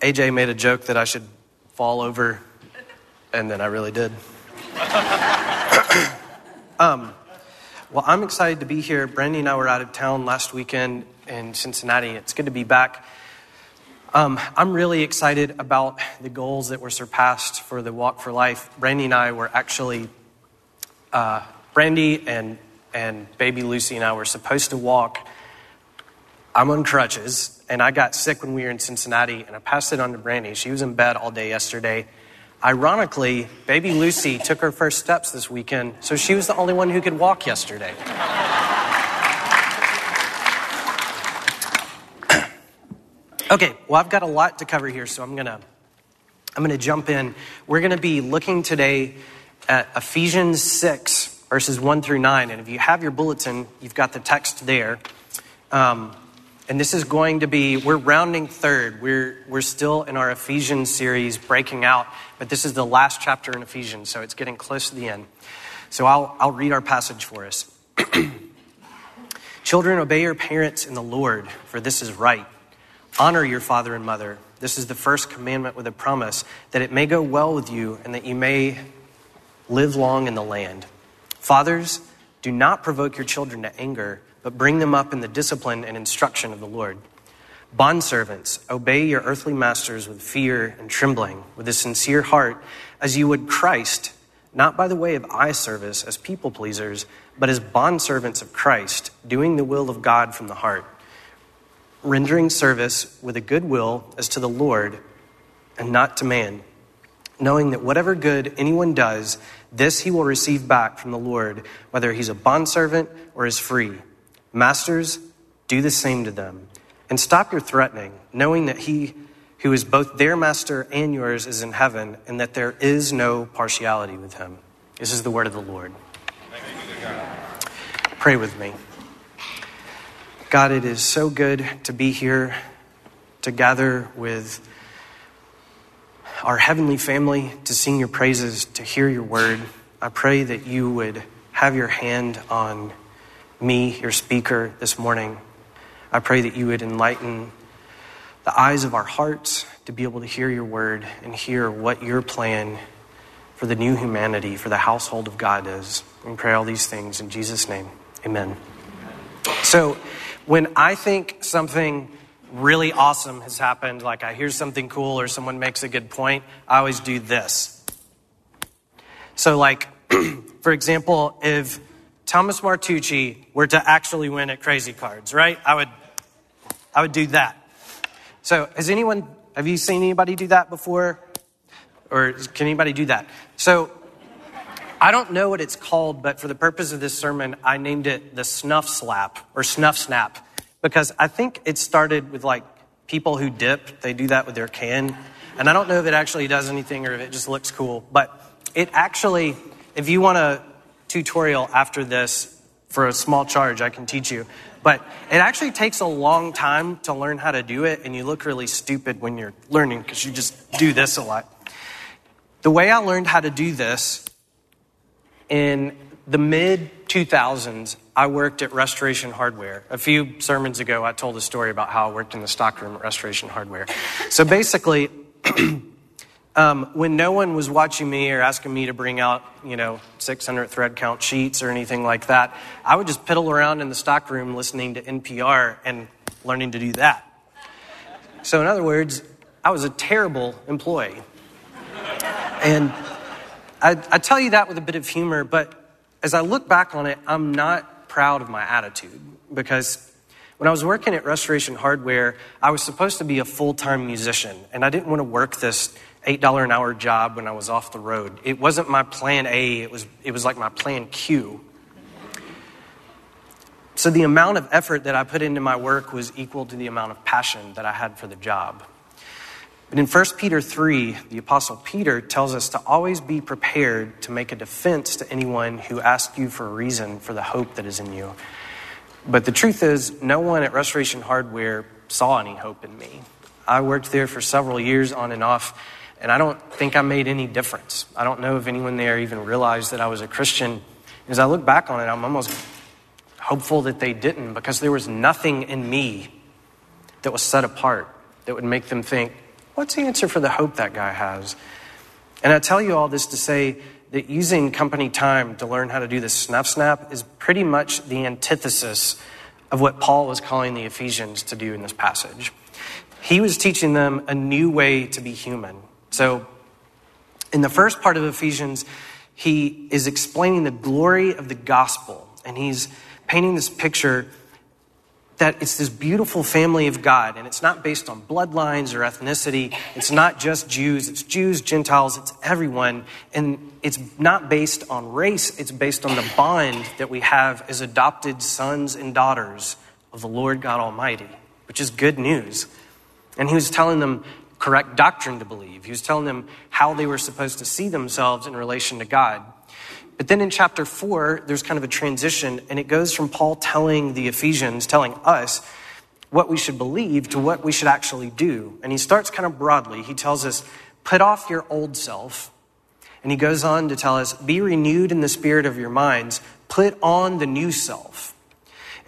AJ made a joke that I should fall over, and then I really did. um, well, I'm excited to be here. Brandy and I were out of town last weekend in Cincinnati. It's good to be back. Um, I'm really excited about the goals that were surpassed for the Walk for Life. Brandy and I were actually, uh, Brandy and, and baby Lucy and I were supposed to walk. I'm on crutches, and I got sick when we were in Cincinnati, and I passed it on to Brandy. She was in bed all day yesterday. Ironically, baby Lucy took her first steps this weekend, so she was the only one who could walk yesterday. okay, well, I've got a lot to cover here, so I'm to I'm to jump in. We're to be looking today at Ephesians 6, verses 1 through 9. And if you have your bulletin, you've got the text there. Um, and this is going to be, we're rounding third. We're, we're still in our Ephesians series breaking out, but this is the last chapter in Ephesians, so it's getting close to the end. So I'll, I'll read our passage for us. Children, obey your parents in the Lord, for this is right. Honor your father and mother. This is the first commandment with a promise that it may go well with you and that you may live long in the land. Fathers, do not provoke your children to anger but bring them up in the discipline and instruction of the Lord. Bondservants, obey your earthly masters with fear and trembling, with a sincere heart, as you would Christ, not by the way of eye service as people pleasers, but as bondservants of Christ, doing the will of God from the heart, rendering service with a good will as to the Lord and not to man, knowing that whatever good anyone does, this he will receive back from the Lord, whether he's a bondservant or is free. Masters, do the same to them. And stop your threatening, knowing that he who is both their master and yours is in heaven, and that there is no partiality with him. This is the word of the Lord. Pray with me. God, it is so good to be here to gather with our heavenly family, to sing your praises, to hear your word. I pray that you would have your hand on me, your speaker, this morning. I pray that you would enlighten the eyes of our hearts to be able to hear your word and hear what your plan for the new humanity, for the household of God is. And pray all these things in Jesus' name. Amen. So, when I think something really awesome has happened, like I hear something cool or someone makes a good point, I always do this. So, like, for example, if Thomas Martucci were to actually win at Crazy Cards, right? I would, I would do that. So, has anyone, have you seen anybody do that before? Or can anybody do that? So, I don't know what it's called, but for the purpose of this sermon, I named it the snuff slap or snuff snap because I think it started with like people who dip, they do that with their can. And I don't know if it actually does anything or if it just looks cool, but it actually, if you want to tutorial after this for a small charge. I can teach you. But it actually takes a long time to learn how to do it, and you look really stupid when you're learning because you just do this a lot. The way I learned how to do this in the mid 2000s, I worked at Restoration Hardware. A few sermons ago, I told a story about how I worked in the stockroom at Restoration Hardware. So basically, um, when no one was watching me or asking me to bring out, you know, 600 thread count sheets or anything like that, I would just piddle around in the stockroom listening to NPR and learning to do that. So, in other words, I was a terrible employee. And I, I tell you that with a bit of humor, but as I look back on it, I'm not proud of my attitude because when I was working at Restoration Hardware, I was supposed to be a full time musician, and I didn't want to work this $8 an hour job when I was off the road. It wasn't my plan A, it was, it was like my plan Q. So the amount of effort that I put into my work was equal to the amount of passion that I had for the job. But in 1 Peter 3, the Apostle Peter tells us to always be prepared to make a defense to anyone who asks you for a reason for the hope that is in you. But the truth is, no one at Restoration Hardware saw any hope in me. I worked there for several years on and off and I don't think I made any difference. I don't know if anyone there even realized that I was a Christian. As I look back on it, I'm almost hopeful that they didn't because there was nothing in me that was set apart that would make them think, what's the answer for the hope that guy has? And I tell you all this to say that using company time to learn how to do this snuff snap is pretty much the antithesis of what Paul was calling the Ephesians to do in this passage. He was teaching them a new way to be human. So, in the first part of Ephesians, he is explaining the glory of the gospel, and he's painting this picture that it's this beautiful family of God, and it's not based on bloodlines or ethnicity. It's not just Jews, it's Jews, Gentiles, it's everyone. And it's not based on race, it's based on the bond that we have as adopted sons and daughters of the Lord God Almighty, which is good news. And he was telling them correct doctrine to believe, he was telling them how they were supposed to see themselves in relation to God. But then in chapter four, there's kind of a transition, and it goes from Paul telling the Ephesians, telling us what we should believe to what we should actually do. And he starts kind of broadly. He tells us, put off your old self. And he goes on to tell us, be renewed in the spirit of your minds, put on the new self.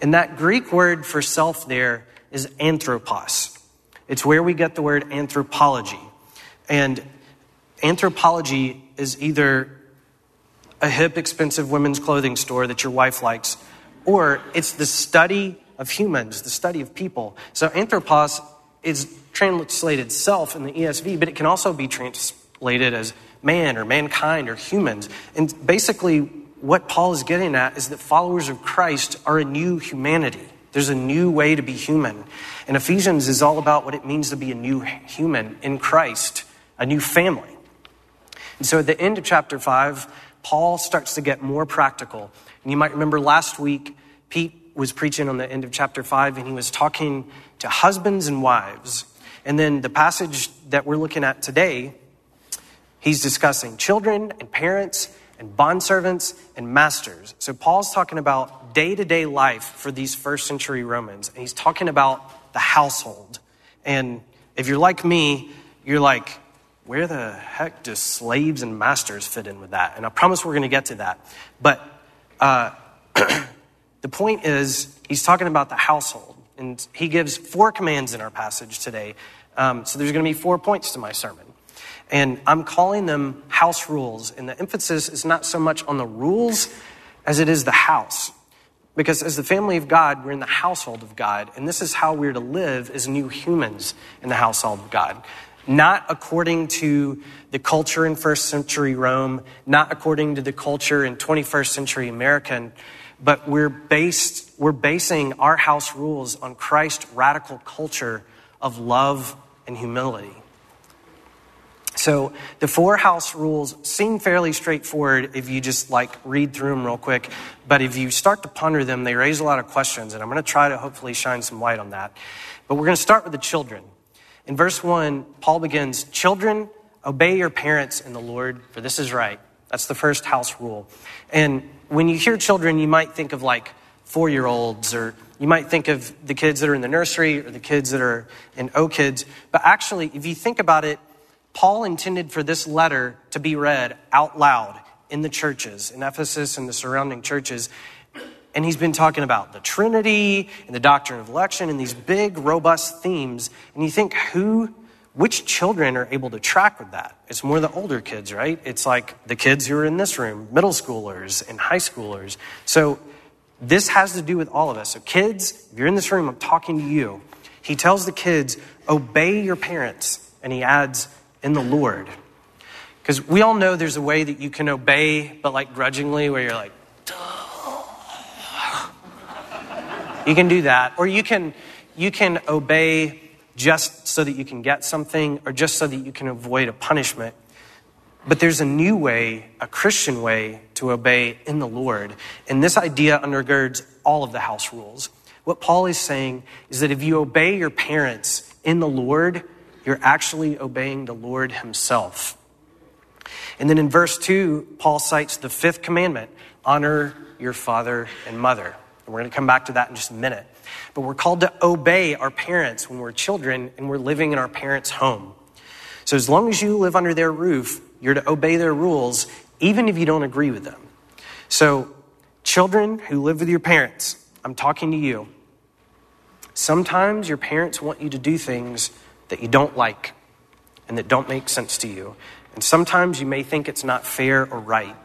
And that Greek word for self there is anthropos. It's where we get the word anthropology. And anthropology is either a hip, expensive women's clothing store that your wife likes, or it's the study of humans, the study of people. So anthropos is translated self in the ESV, but it can also be translated as man or mankind or humans. And basically, what Paul is getting at is that followers of Christ are a new humanity. There's a new way to be human. And Ephesians is all about what it means to be a new human in Christ, a new family. And so at the end of chapter 5, Paul starts to get more practical. And you might remember last week, Pete was preaching on the end of chapter 5, and he was talking to husbands and wives. And then the passage that we're looking at today, he's discussing children and parents and bondservants and masters. So Paul's talking about day to day life for these first century Romans, and he's talking about the household. And if you're like me, you're like, where the heck do slaves and masters fit in with that? And I promise we're going to get to that. But uh, the point is, he's talking about the household. And he gives four commands in our passage today. Um, so there's going to be four points to my sermon. And I'm calling them house rules. And the emphasis is not so much on the rules as it is the house. Because as the family of God, we're in the household of God. And this is how we're to live as new humans in the household of God not according to the culture in first century Rome, not according to the culture in 21st century American, but we're based, we're basing our house rules on Christ's radical culture of love and humility. So the four house rules seem fairly straightforward if you just like read through them real quick, but if you start to ponder them, they raise a lot of questions, and I'm going to try to hopefully shine some light on that. But we're going to start with the children. In verse 1, Paul begins Children, obey your parents in the Lord, for this is right. That's the first house rule. And when you hear children, you might think of like four year olds, or you might think of the kids that are in the nursery or the kids that are in O Kids. But actually, if you think about it, Paul intended for this letter to be read out loud in the churches, in Ephesus and the surrounding churches. And he's been talking about the Trinity and the doctrine of election and these big, robust themes. And you think, who, which children are able to track with that? It's more the older kids, right? It's like the kids who are in this room, middle schoolers and high schoolers. So this has to do with all of us. So, kids, if you're in this room, I'm talking to you. He tells the kids, obey your parents. And he adds, in the Lord. Because we all know there's a way that you can obey, but like grudgingly, where you're like, You can do that. Or you can, you can obey just so that you can get something or just so that you can avoid a punishment. But there's a new way, a Christian way to obey in the Lord. And this idea undergirds all of the house rules. What Paul is saying is that if you obey your parents in the Lord, you're actually obeying the Lord himself. And then in verse 2, Paul cites the fifth commandment honor your father and mother. And we're going to come back to that in just a minute. But we're called to obey our parents when we're children and we're living in our parents' home. So as long as you live under their roof, you're to obey their rules, even if you don't agree with them. So, children who live with your parents, I'm talking to you. Sometimes your parents want you to do things that you don't like. and that don't make sense to you. And sometimes you may think it's not fair or right.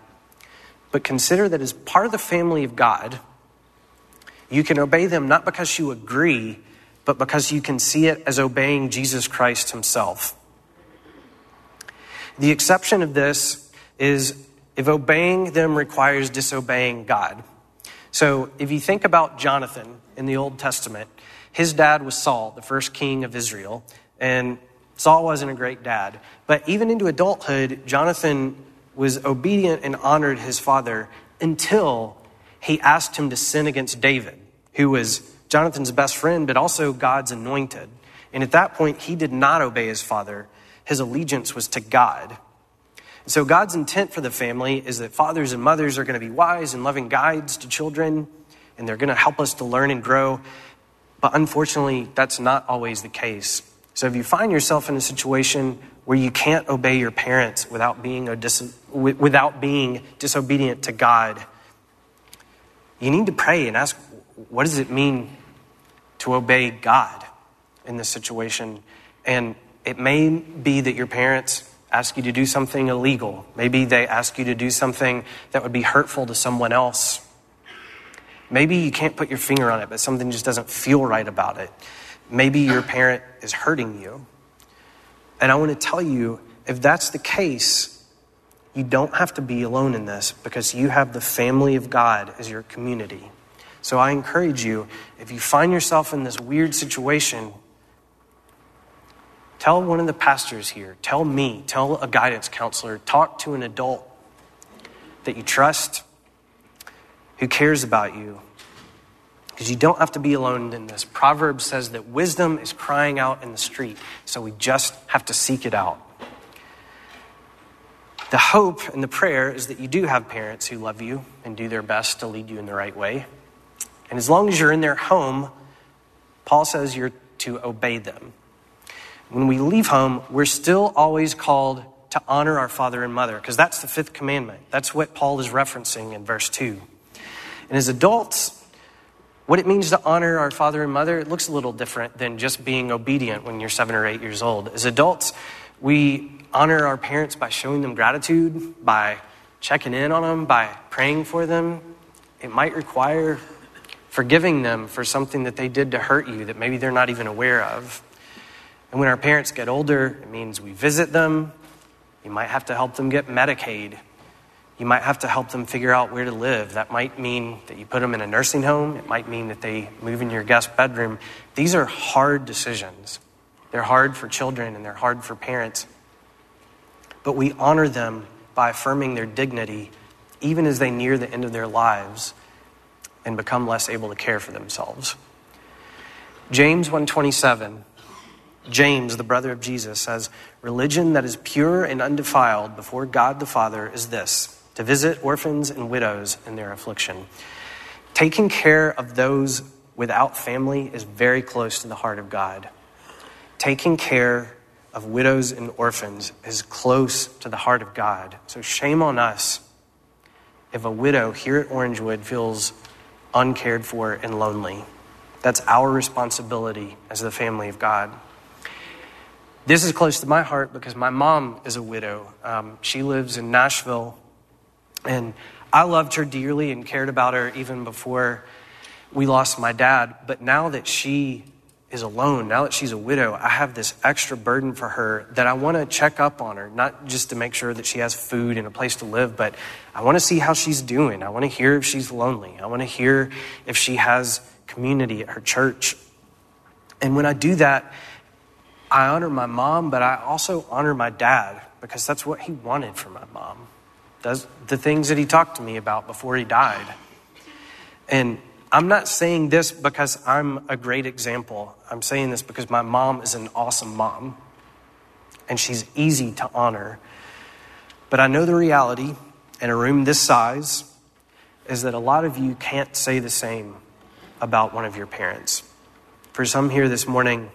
But consider that as part of the family of God, you can obey them not because you agree, but because you can see it as obeying Jesus Christ himself. The exception of this is if obeying them requires disobeying God. So if you think about Jonathan in the Old Testament, his dad was Saul, the first king of Israel, and Saul wasn't a great dad. But even into adulthood, Jonathan was obedient and honored his father until he asked him to sin against David, who was Jonathan's best friend, but also God's anointed. And at that point, he did not obey his father. His allegiance was to God. So, God's intent for the family is that fathers and mothers are going to be wise and loving guides to children, and they're going to help us to learn and grow. But unfortunately, that's not always the case. So, if you find yourself in a situation where you can't obey your parents without being, dis- without being disobedient to God, you need to pray and ask, what does it mean to obey God in this situation? And it may be that your parents ask you to do something illegal. Maybe they ask you to do something that would be hurtful to someone else. Maybe you can't put your finger on it, but something just doesn't feel right about it. Maybe your parent is hurting you. And I want to tell you if that's the case, you don't have to be alone in this because you have the family of God as your community. So I encourage you, if you find yourself in this weird situation, Tell one of the pastors here, tell me, tell a guidance counselor, talk to an adult that you trust, who cares about you. Because you don't have to be alone in this. Proverbs says that wisdom is crying out in the street, so we just have to seek it out. The hope and the prayer is that you do have parents who love you and do their best to lead you in the right way. And as long as you're in their home, Paul says you're to obey them when we leave home, we're still always called to honor our father and mother, because that's the fifth commandment. That's what Paul is referencing in verse 2. And as adults, what it means to honor our father and mother, it looks a little different than just being obedient when you're seven or eight years old. As adults, we honor our parents by showing them gratitude, by checking in on them, by praying for them. It might require forgiving them for something that they did to hurt you that maybe they're not even aware of. And when our parents get older, it means we visit them. You might have to help them get Medicaid. You might have to help them figure out where to live. That might mean that you put them in a nursing home. It might mean that they move in your guest bedroom. These are hard decisions. They're hard for children and they're hard for parents. But we honor them by affirming their dignity even as they near the end of their lives and become less able to care for themselves. James 127 James, the brother of Jesus, says, Religion that is pure and undefiled before God the Father is this to visit orphans and widows in their affliction. Taking care of those without family is very close to the heart of God. Taking care of widows and orphans is close to the heart of God. So shame on us if a widow here at Orangewood feels uncared for and lonely. That's our responsibility as the family of God. This is close to my heart because my mom is a widow. Um, she lives in Nashville, and I loved her dearly and cared about her even before we lost my dad. But now that she is alone, now that she's a widow, I have this extra burden for her that I want to check up on her, not just to make sure that she has food and a place to live, but I want to see how she's doing. I want to hear if she's lonely. I want to hear if she has community at her church. And when I do that, I honor my mom, but I also honor my dad because that's what he wanted for my mom. Does the things that he talked to me about before he died. And I'm not saying this because I'm a great example. I'm saying this because my mom is an awesome mom and she's easy to honor. But I know the reality in a room this size is that a lot of you can't say the same about one of your parents. For some here this morning,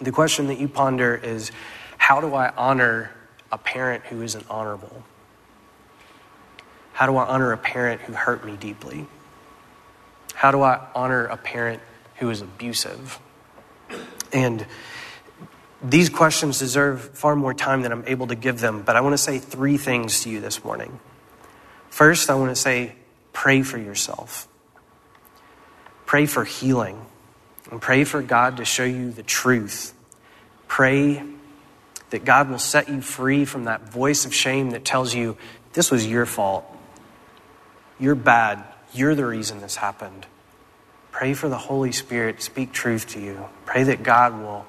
the question that you ponder is how do I honor a parent who isn't honorable? How do I honor a parent who hurt me deeply? How do I honor a parent who is abusive? And These questions deserve far more time than I'm able to give them, but I want to say three things to you this morning. First, I want to say pray for yourself. Pray for healing and pray for God to show you the truth. Pray that God will set you free from that voice of shame that tells you this was your fault. You're bad. You're the reason this happened. Pray for the Holy Spirit to speak truth to you. Pray that God will,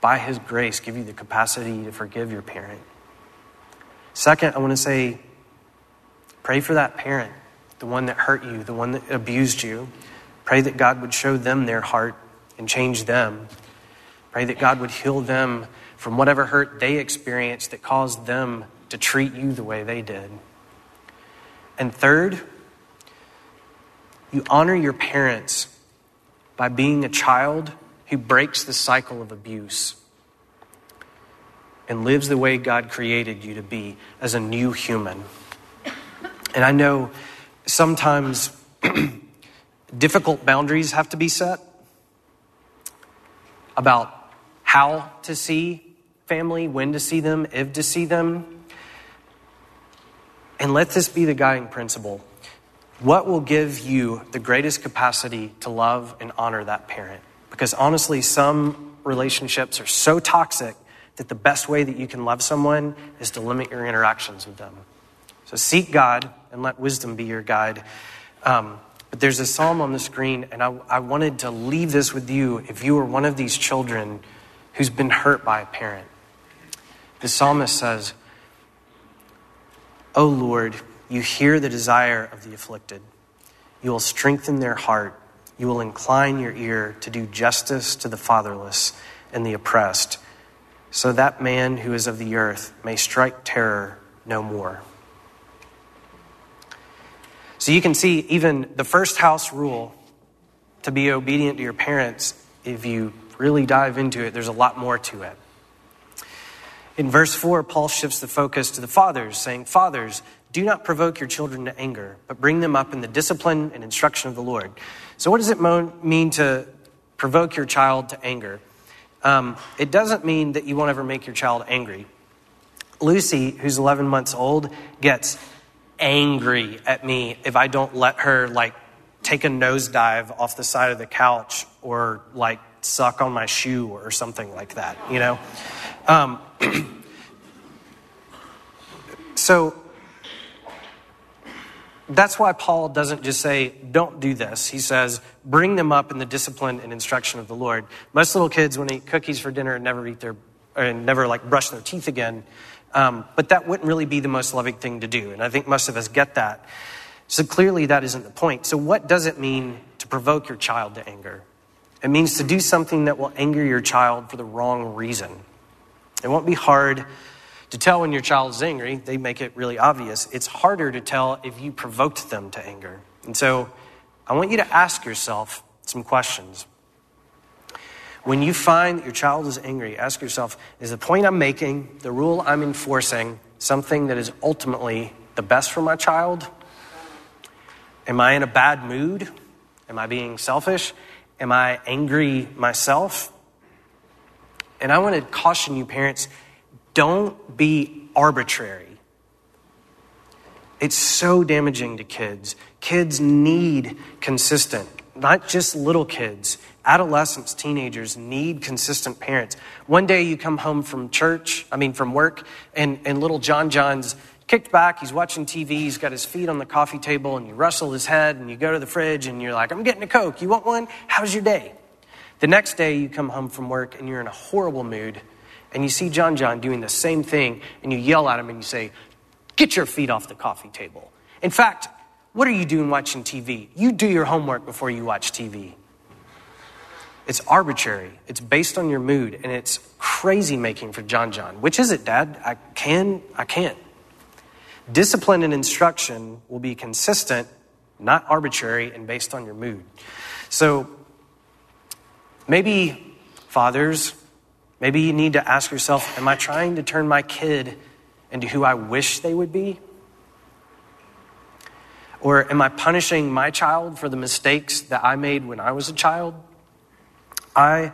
by His grace, give you the capacity to forgive your parent. Second, I want to say pray for that parent, the one that hurt you, the one that abused you. Pray that God would show them their heart and change them. Pray that God would heal them from whatever hurt they experienced that caused them to treat you the way they did. And third, you honor your parents by being a child who breaks the cycle of abuse and lives the way God created you to be as a new human. And I know sometimes difficult boundaries have to be set about how to see family, when to see them, if to see them. And let this be the guiding principle. What will give you the greatest capacity to love and honor that parent? Because honestly, some relationships are so toxic that the best way that you can love someone is to limit your interactions with them. So seek God and let wisdom be your guide. Um, but there's a psalm on the screen, and I, I wanted to leave this with you if you are one of these children who's been hurt by a parent. The psalmist says, O Lord, you hear the desire of the afflicted. You will strengthen their heart. You will incline your ear to do justice to the fatherless and the oppressed, so that man who is of the earth may strike terror no more. So you can see, even the first house rule to be obedient to your parents, if you really dive into it, there's a lot more to it. In verse 4, Paul shifts the focus to the fathers, saying, Fathers, do not provoke your children to anger, but bring them up in the discipline and instruction of the Lord. So, what does it mean to provoke your child to anger? Um, it doesn't mean that you won't ever make your child angry. Lucy, who's 11 months old, gets angry at me if I don't let her, like, take a nosedive off the side of the couch or, like, suck on my shoe or something like that, you know? Um, so that's why Paul doesn't just say, don't do this. He says, bring them up in the discipline and instruction of the Lord. Most little kids, when they eat cookies for dinner, never eat their, and never like brush their teeth again. Um, but that wouldn't really be the most loving thing to do. And I think most of us get that. So clearly that isn't the point. So what does it mean to provoke your child to anger? It means to do something that will anger your child for the wrong reason. It won't be hard to tell when your child is angry. They make it really obvious. It's harder to tell if you provoked them to anger. And so I want you to ask yourself some questions. When you find that your child is angry, ask yourself is the point I'm making, the rule I'm enforcing, something that is ultimately the best for my child? Am I in a bad mood? Am I being selfish? Am I angry myself? And I want to caution you, parents don't be arbitrary. It's so damaging to kids. Kids need consistent, not just little kids. Adolescents, teenagers need consistent parents. One day you come home from church, I mean from work, and, and little John John's kicked back, he's watching TV, he's got his feet on the coffee table, and you rustle his head, and you go to the fridge, and you're like, I'm getting a Coke. You want one? How's your day? The next day, you come home from work and you're in a horrible mood, and you see John John doing the same thing, and you yell at him and you say, Get your feet off the coffee table. In fact, what are you doing watching TV? You do your homework before you watch TV. It's arbitrary, it's based on your mood, and it's crazy making for John John. Which is it, Dad? I can, I can't. Discipline and instruction will be consistent, not arbitrary, and based on your mood. So, Maybe, fathers, maybe you need to ask yourself Am I trying to turn my kid into who I wish they would be? Or am I punishing my child for the mistakes that I made when I was a child? I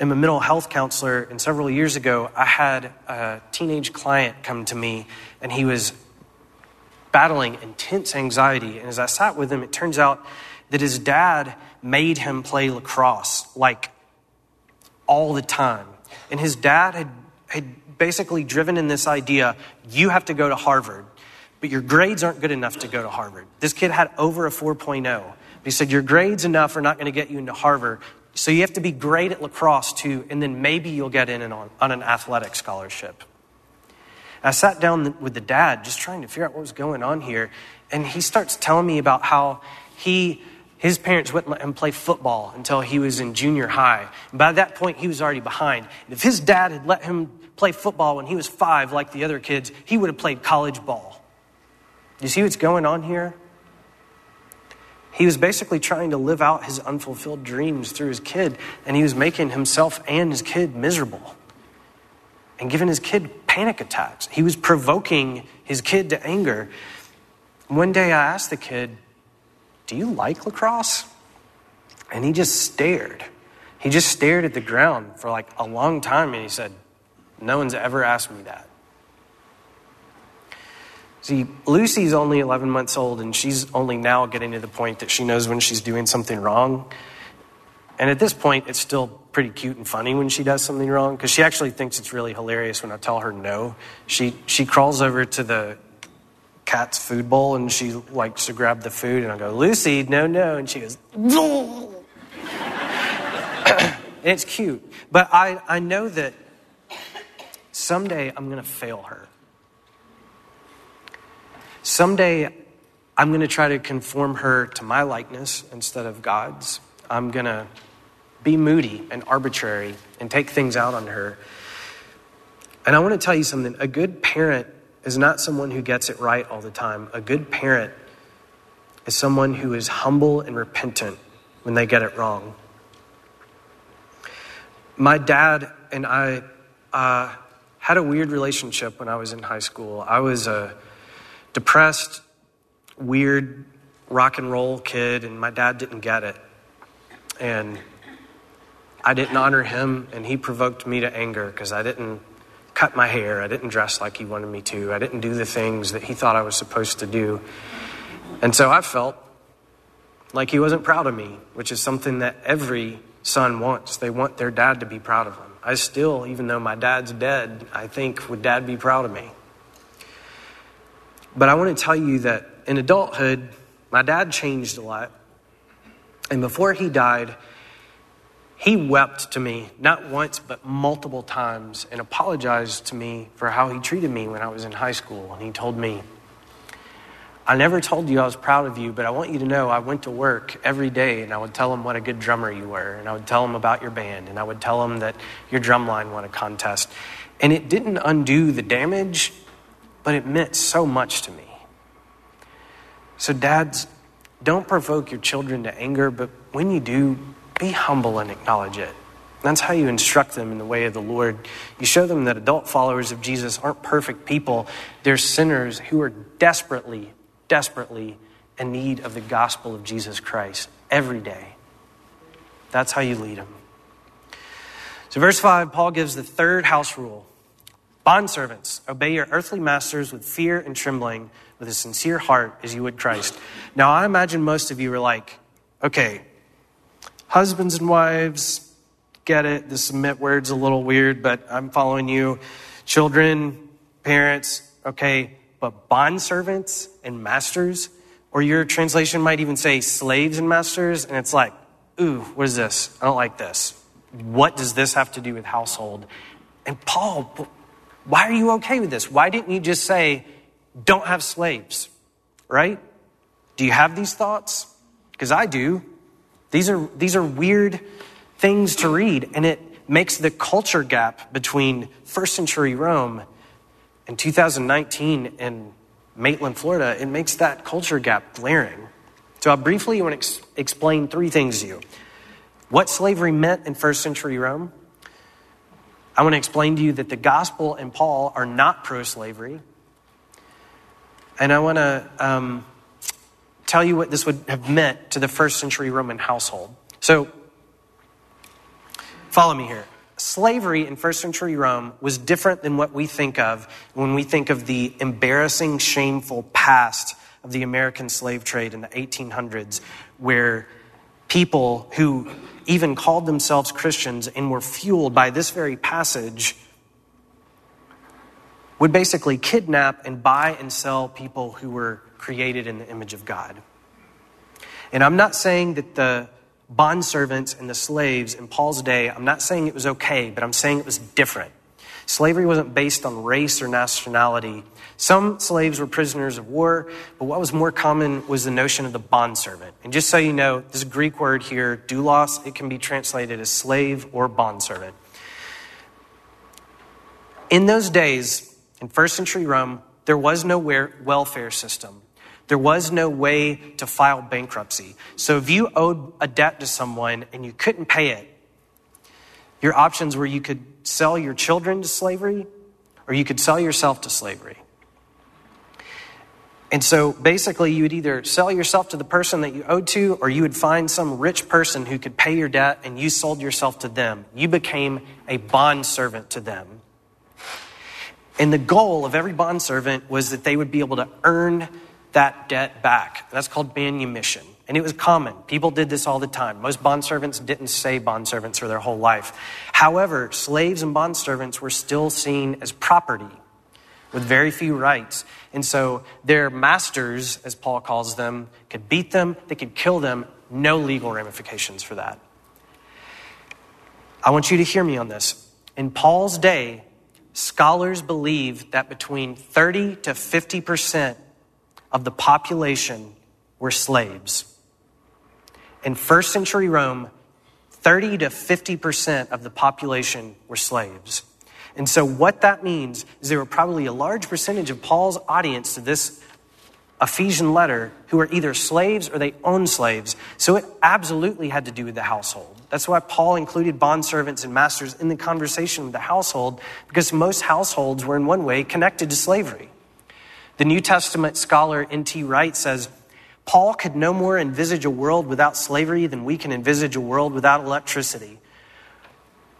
am a mental health counselor, and several years ago, I had a teenage client come to me, and he was battling intense anxiety. And as I sat with him, it turns out that his dad made him play lacrosse like all the time. And his dad had, had basically driven in this idea you have to go to Harvard, but your grades aren't good enough to go to Harvard. This kid had over a 4.0. He said, Your grades enough are not going to get you into Harvard. So you have to be great at lacrosse too, and then maybe you'll get in on, on an athletic scholarship. I sat down with the dad just trying to figure out what was going on here, and he starts telling me about how he his parents wouldn't let him play football until he was in junior high. And by that point, he was already behind. And if his dad had let him play football when he was five, like the other kids, he would have played college ball. You see what's going on here? He was basically trying to live out his unfulfilled dreams through his kid, and he was making himself and his kid miserable and giving his kid panic attacks. He was provoking his kid to anger. One day I asked the kid, Do you like lacrosse? And he just stared. He just stared at the ground for like a long time and he said, No one's ever asked me that. See, Lucy's only 11 months old, and she's only now getting to the point that she knows when she's doing something wrong. And at this point, it's still pretty cute and funny when she does something wrong because she actually thinks it's really hilarious when I tell her no. She, she crawls over to the cat's food bowl and she likes to grab the food, and I go, Lucy, no, no. And she goes, and it's cute. But I, I know that someday I'm going to fail her. Someday, I'm going to try to conform her to my likeness instead of God's. I'm going to be moody and arbitrary and take things out on her. And I want to tell you something a good parent is not someone who gets it right all the time. A good parent is someone who is humble and repentant when they get it wrong. My dad and I uh, had a weird relationship when I was in high school. I was a depressed, weird rock and roll kid, and my dad didn't get it. And I didn't honor him, and he provoked me to anger because I didn't cut my hair. I didn't dress like he wanted me to. I didn't do the things that he thought I was supposed to do. And so I felt like he wasn't proud of me, which is something that every son wants. They want their dad to be proud of them. I still, even though my dad's dead, I think, would dad be proud of me? But I want to tell you that in adulthood, my dad changed a lot. And before he died, he wept to me, not once, but multiple times, and apologized to me for how he treated me when I was in high school. And he told me, I never told you I was proud of you, but I want you to know I went to work every day and I would tell him what a good drummer you were, and I would tell him about your band, and I would tell him that your drum line won a contest. And it didn't undo the damage but it meant so much to me. So, dads, don't provoke your children to anger, but when you do, be humble and acknowledge it. That's how you instruct them in the way of the Lord. You show them that adult followers of Jesus aren't perfect people, they're sinners who are desperately, desperately in need of the gospel of Jesus Christ every day. That's how you lead them. So, verse 5, Paul gives the third house rule Bondservants, obey your earthly masters with fear and trembling, with a sincere heart as you would Christ. Now, I imagine most of you are like, okay, husbands and wives, get it. The submit word's a little weird, but I'm following you. Children, parents, okay, but bond servants and masters, or your translation might even say slaves and masters, and it's like, ooh, what is this? I don't like this. What does this have to do with household? And Paul, why are you okay with this? Why didn't you just say, don't have slaves? Right? Do you have these thoughts? Because I do. These are, these are weird things to read, and it makes the culture gap between first century Rome and 2019 in Maitland, Florida, it makes that culture gap glaring. So I'll briefly want to ex- explain three things to you. What slavery meant in first century Rome, I want to explain to you that the gospel and Paul are not pro slavery. And I want to um, tell you what this would have meant to the first century Roman household. So, follow me here. slavery in first century Rome was different than what we think of when we think of the embarrassing, shameful past of the American slave trade in the 1800s, where people who even called themselves Christians and were fueled by this very passage would basically kidnap and buy and sell people who were created in the image of God. And I'm not saying that the bondservants and the slaves in Paul's day, I'm not saying it was okay, but I'm saying it was different. Slavery wasn't based on race or nationality. Some slaves were prisoners of war, but what was more common was the notion of the bondservant. And just so you know, this Greek word here, doulos, it can be translated as slave or bondservant. In those days, in first century Rome, there was no welfare system. There was no way to file bankruptcy. So if you owed a debt to someone and you couldn't pay it, your options were you could sell your children to slavery or you could sell yourself to slavery. And so basically, you would either sell yourself to the person that you owed to, or you would find some rich person who could pay your debt and you sold yourself to them. You became a bond servant to them. And the goal of every bond servant was that they would be able to earn that debt back. That's called manumission. And it was common. People did this all the time. Most bondservants didn't say bondservants for their whole life. However, slaves and bondservants were still seen as property with very few rights. And so their masters, as Paul calls them, could beat them, they could kill them, no legal ramifications for that. I want you to hear me on this. In Paul's day, scholars believe that between 30 to 50 percent of the population were slaves. In first century Rome, 30 to 50% of the population were slaves. And so, what that means is there were probably a large percentage of Paul's audience to this Ephesian letter who were either slaves or they owned slaves. So, it absolutely had to do with the household. That's why Paul included bondservants and masters in the conversation with the household, because most households were in one way connected to slavery. The New Testament scholar N.T. Wright says, Paul could no more envisage a world without slavery than we can envisage a world without electricity.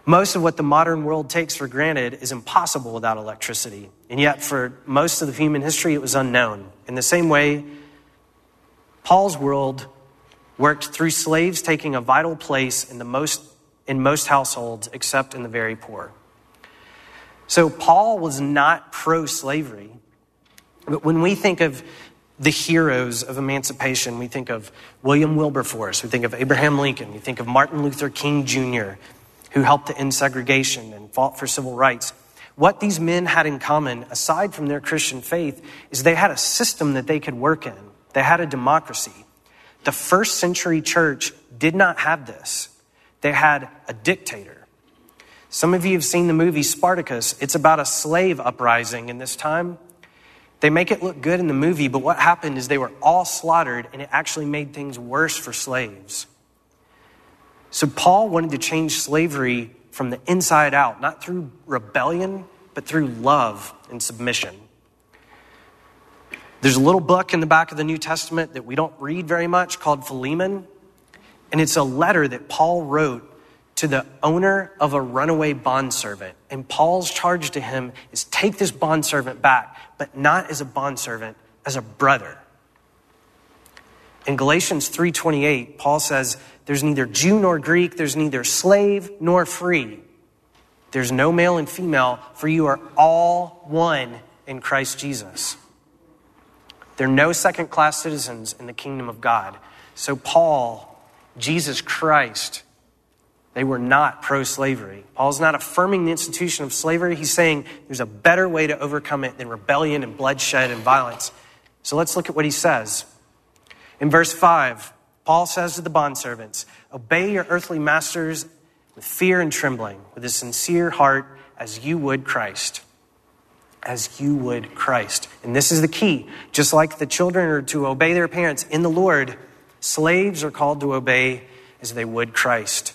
Most of what the modern world takes for granted is impossible without electricity. And yet, for most of human history, it was unknown. In the same way, Paul's world worked through slaves taking a vital place in, the most, in most households, except in the very poor. So, Paul was not pro slavery. But when we think of the heroes of emancipation, we think of William Wilberforce, we think of Abraham Lincoln, we think of Martin Luther King Jr., who helped to end segregation and fought for civil rights. What these men had in common, aside from their Christian faith, is they had a system that they could work in. They had a democracy. The first century church did not have this. They had a dictator. Some of you have seen the movie Spartacus. It's about a slave uprising in this time. They make it look good in the movie, but what happened is they were all slaughtered, and it actually made things worse for slaves. So Paul wanted to change slavery from the inside out, not through rebellion, but through love and submission. There's a little book in the back of the New Testament that we don't read very much called Philemon, and it's a letter that Paul wrote to the owner of a runaway bondservant. And Paul's charge to him is take this bondservant back, but not as a bondservant, as a brother. In Galatians 3:28, Paul says, there's neither Jew nor Greek, there's neither slave nor free. There's no male and female, for you are all one in Christ Jesus. There are no second class citizens in the kingdom of God. So, Paul, Jesus Christ, they were not pro slavery. Paul's not affirming the institution of slavery. He's saying there's a better way to overcome it than rebellion and bloodshed and violence. So let's look at what he says. In verse 5, Paul says to the bondservants, Obey your earthly masters with fear and trembling, with a sincere heart, as you would Christ. As you would Christ. And this is the key. Just like the children are to obey their parents in the Lord, slaves are called to obey as they would Christ.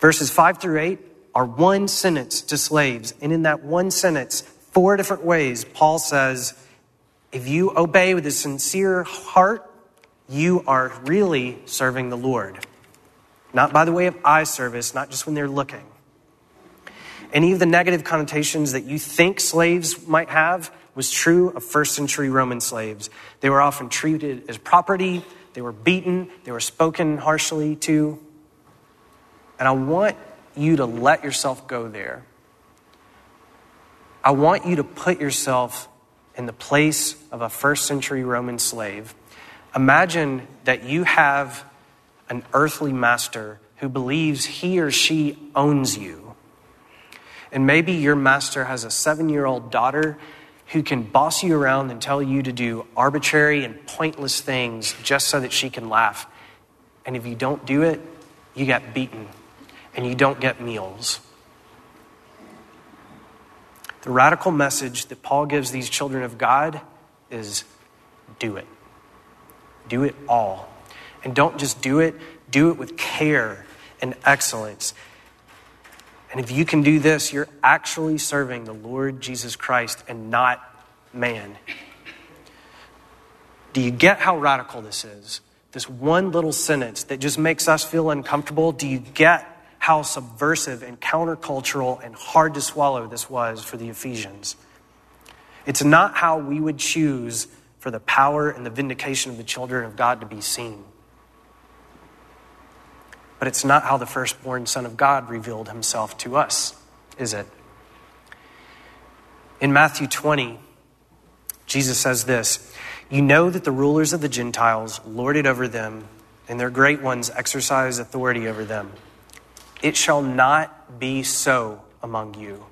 Verses 5 through 8 are one sentence to slaves. And in that one sentence, four different ways, Paul says, if you obey with a sincere heart, you are really serving the Lord. Not by the way of eye service, not just when they're looking. any of the negative connotations that you think slaves might have was true of first century Roman slaves. They were often treated as property, they were beaten, they were spoken harshly to. And I want you to let yourself go there. I want you to put yourself in the place of a first century Roman slave. Imagine that you have an earthly master who believes he or she owns you. And maybe your master has a seven year old daughter who can boss you around and tell you to do arbitrary and pointless things just so that she can laugh. And if you don't do it, you get beaten and you don't get meals. The radical message that Paul gives these children of God is do it. Do it all. And don't just do it, do it with care and excellence. And if you can do this, you're actually serving the Lord Jesus Christ and not man. Do you get how radical this is? This one little sentence that just makes us feel uncomfortable. Do you get how subversive and countercultural and hard to swallow this was for the Ephesians? It's not how we would choose for the power and the vindication of the children of God to be seen. But it's not how the firstborn Son of God revealed himself to us, is it? In Matthew 20, Jesus says this You know that the rulers of the Gentiles lord it over them, and their great ones exercise authority over them. It shall not be so among you,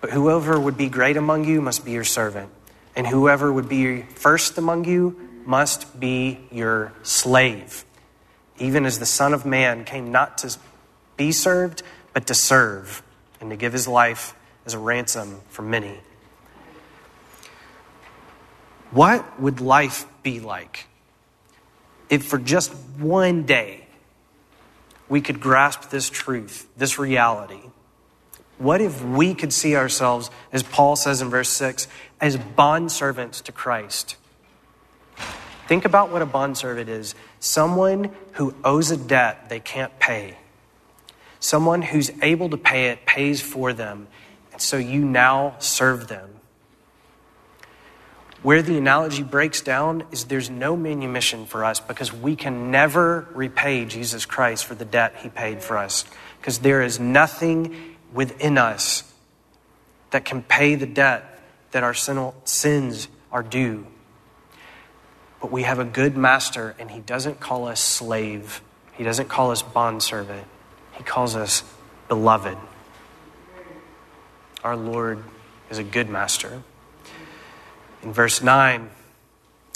but whoever would be great among you must be your servant, and whoever would be first among you must be your slave. Even as the Son of Man came not to be served, but to serve, and to give his life as a ransom for many. What would life be like if for just one day we could grasp this truth, this reality? What if we could see ourselves, as Paul says in verse 6, as bondservants to Christ? Think about what a bondservant is someone who owes a debt they can't pay. Someone who's able to pay it pays for them, and so you now serve them. Where the analogy breaks down is there's no manumission for us because we can never repay Jesus Christ for the debt he paid for us. Because there is nothing within us that can pay the debt that our sins are due. But we have a good master, and he doesn't call us slave. He doesn't call us bondservant. He calls us beloved. Our Lord is a good master. In verse 9,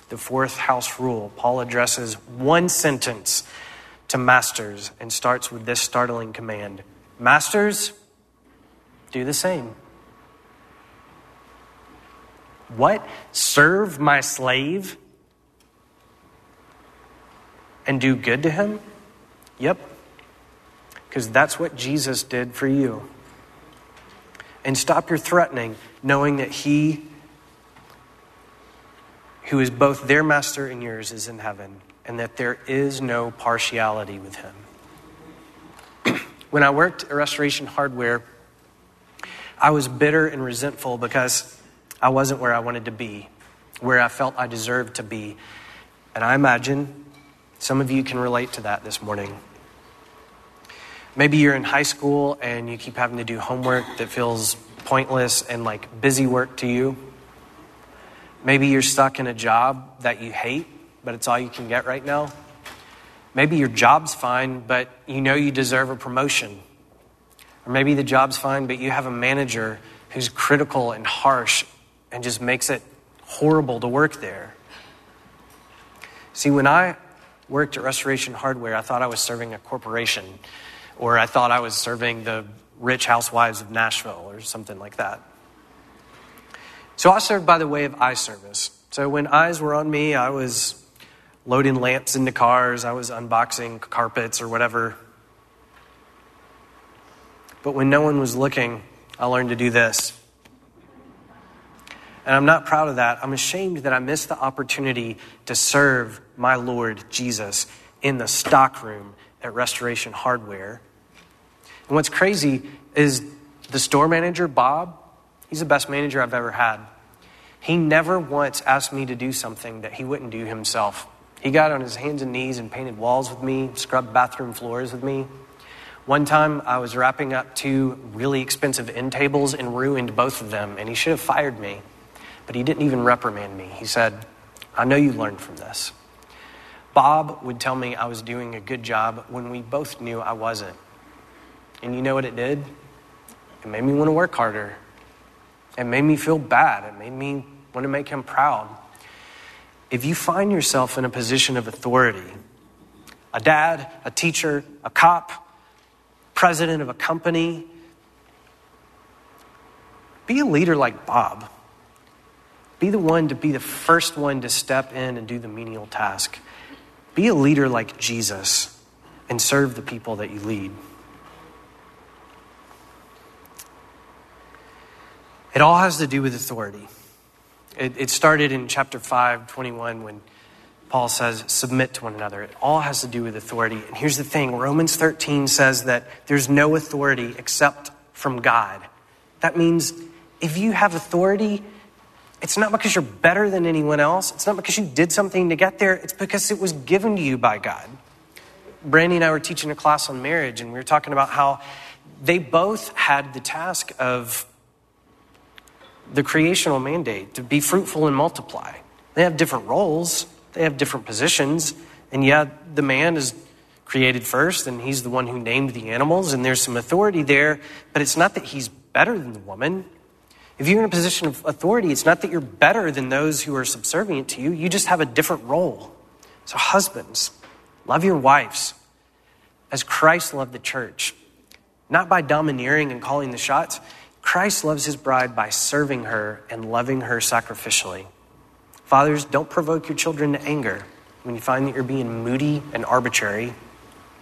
the fourth house rule, Paul addresses one sentence to masters and starts with this startling command Masters, do the same. What? Serve my slave? and do good to him? Yep. Because that's what Jesus did for you. And stop your threatening, knowing that he who is both their master and yours is in heaven, and that there is no partiality with him. when I worked at Restoration Hardware, I was bitter and resentful because I wasn't where I wanted to be, where I felt I deserved to be. And I imagine some of you can relate to that this morning. Maybe you're in high school and you keep having to do homework that feels pointless and like busy work to you. Maybe you're stuck in a job that you hate, but it's all you can get right now. Maybe your job's fine, but you know you deserve a promotion. Or maybe the job's fine, but you have a manager who's critical and harsh and just makes it horrible to work there. See, when I worked at Restoration Hardware, I thought I was serving a corporation, or I thought I was serving the rich housewives of Nashville, or something like that. So I served by the way of eye service. So when eyes were on me, I was loading lamps into cars, I was unboxing carpets or whatever. But when no one was looking, I learned to do this. And I'm not proud of that. I'm ashamed that I missed the opportunity to serve my Lord Jesus in the stockroom at Restoration Hardware. And what's crazy is The store manager, Bob, he's the best manager I've ever had. He never once asked me to do something that he wouldn't do himself. He got on his hands and knees and painted walls with me, scrubbed bathroom floors with me. One time I was wrapping up two really expensive end tables and ruined both of them, and he should have fired me. But he didn't even reprimand me. He said, I know you learned from this. Bob would tell me I was doing a good job when we both knew I wasn't. And you know what it did? It made me want to work harder. It made me feel bad. It made me want to make him proud. If you find yourself in a position of authority, a dad, a teacher, a cop, president of a company. Be a leader like Bob. Be the one to be the first one to step in and do the menial task. Be a leader like Jesus and serve the people that you lead. It all has to do with authority. It, it started in chapter 5, 21, when Paul says, submit to one another. It all has to do with authority. And here's the thing Romans 13 says that there's no authority except from God. That means if you have authority, it's not because you're better than anyone else. It's not because you did something to get there. It's because it was given to you by God. Brandy and I were teaching a class on marriage, and we were talking about how they both had the task of the creational mandate to be fruitful and multiply. They have different roles, they have different positions, and yet the man is created first, and he's the one who named the animals, and there's some authority there, but it's not that he's better than the woman. If you're in a position of authority, it's not that you're better than those who are subservient to you, you just have a different role. So, husbands, love your wives as Christ loved the church, not by domineering and calling the shots. Christ loves his bride by serving her and loving her sacrificially. Fathers, don't provoke your children to anger. When you find that you're being moody and arbitrary,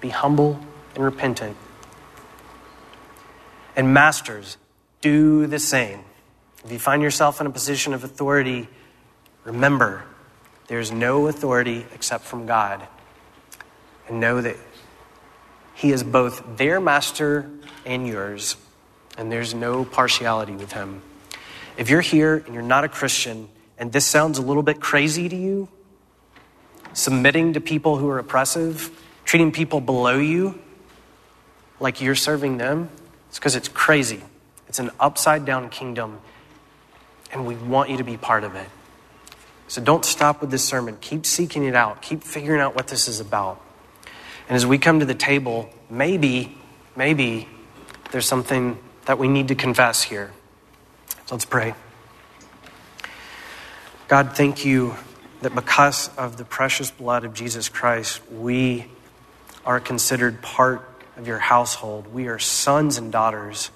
be humble and repentant. And masters, do the same. If you find yourself in a position of authority, remember there's no authority except from God. And know that He is both their master and yours, and there's no partiality with Him. If you're here and you're not a Christian, and this sounds a little bit crazy to you, submitting to people who are oppressive, treating people below you like you're serving them, it's because it's crazy. It's an upside down kingdom, and we want you to be part of it. So don't stop with this sermon. Keep seeking it out, keep figuring out what this is about. And as we come to the table, maybe, maybe there's something that we need to confess here. So let's pray. God, thank you that because of the precious blood of Jesus Christ, we are considered part of your household. We are sons and daughters,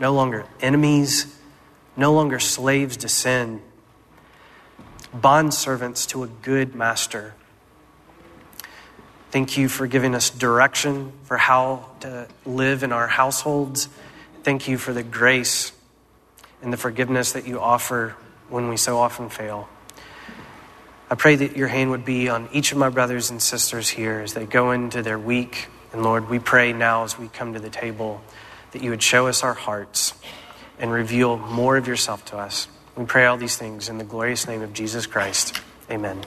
no longer enemies, no longer slaves to sin, bond servants to a good master. Thank you for giving us direction for how to live in our households. Thank you for the grace and the forgiveness that you offer when we so often fail. I pray that your hand would be on each of my brothers and sisters here as they go into their week. And Lord, we pray now as we come to the table that you would show us our hearts and reveal more of yourself to us. We pray all these things in the glorious name of Jesus Christ. Amen.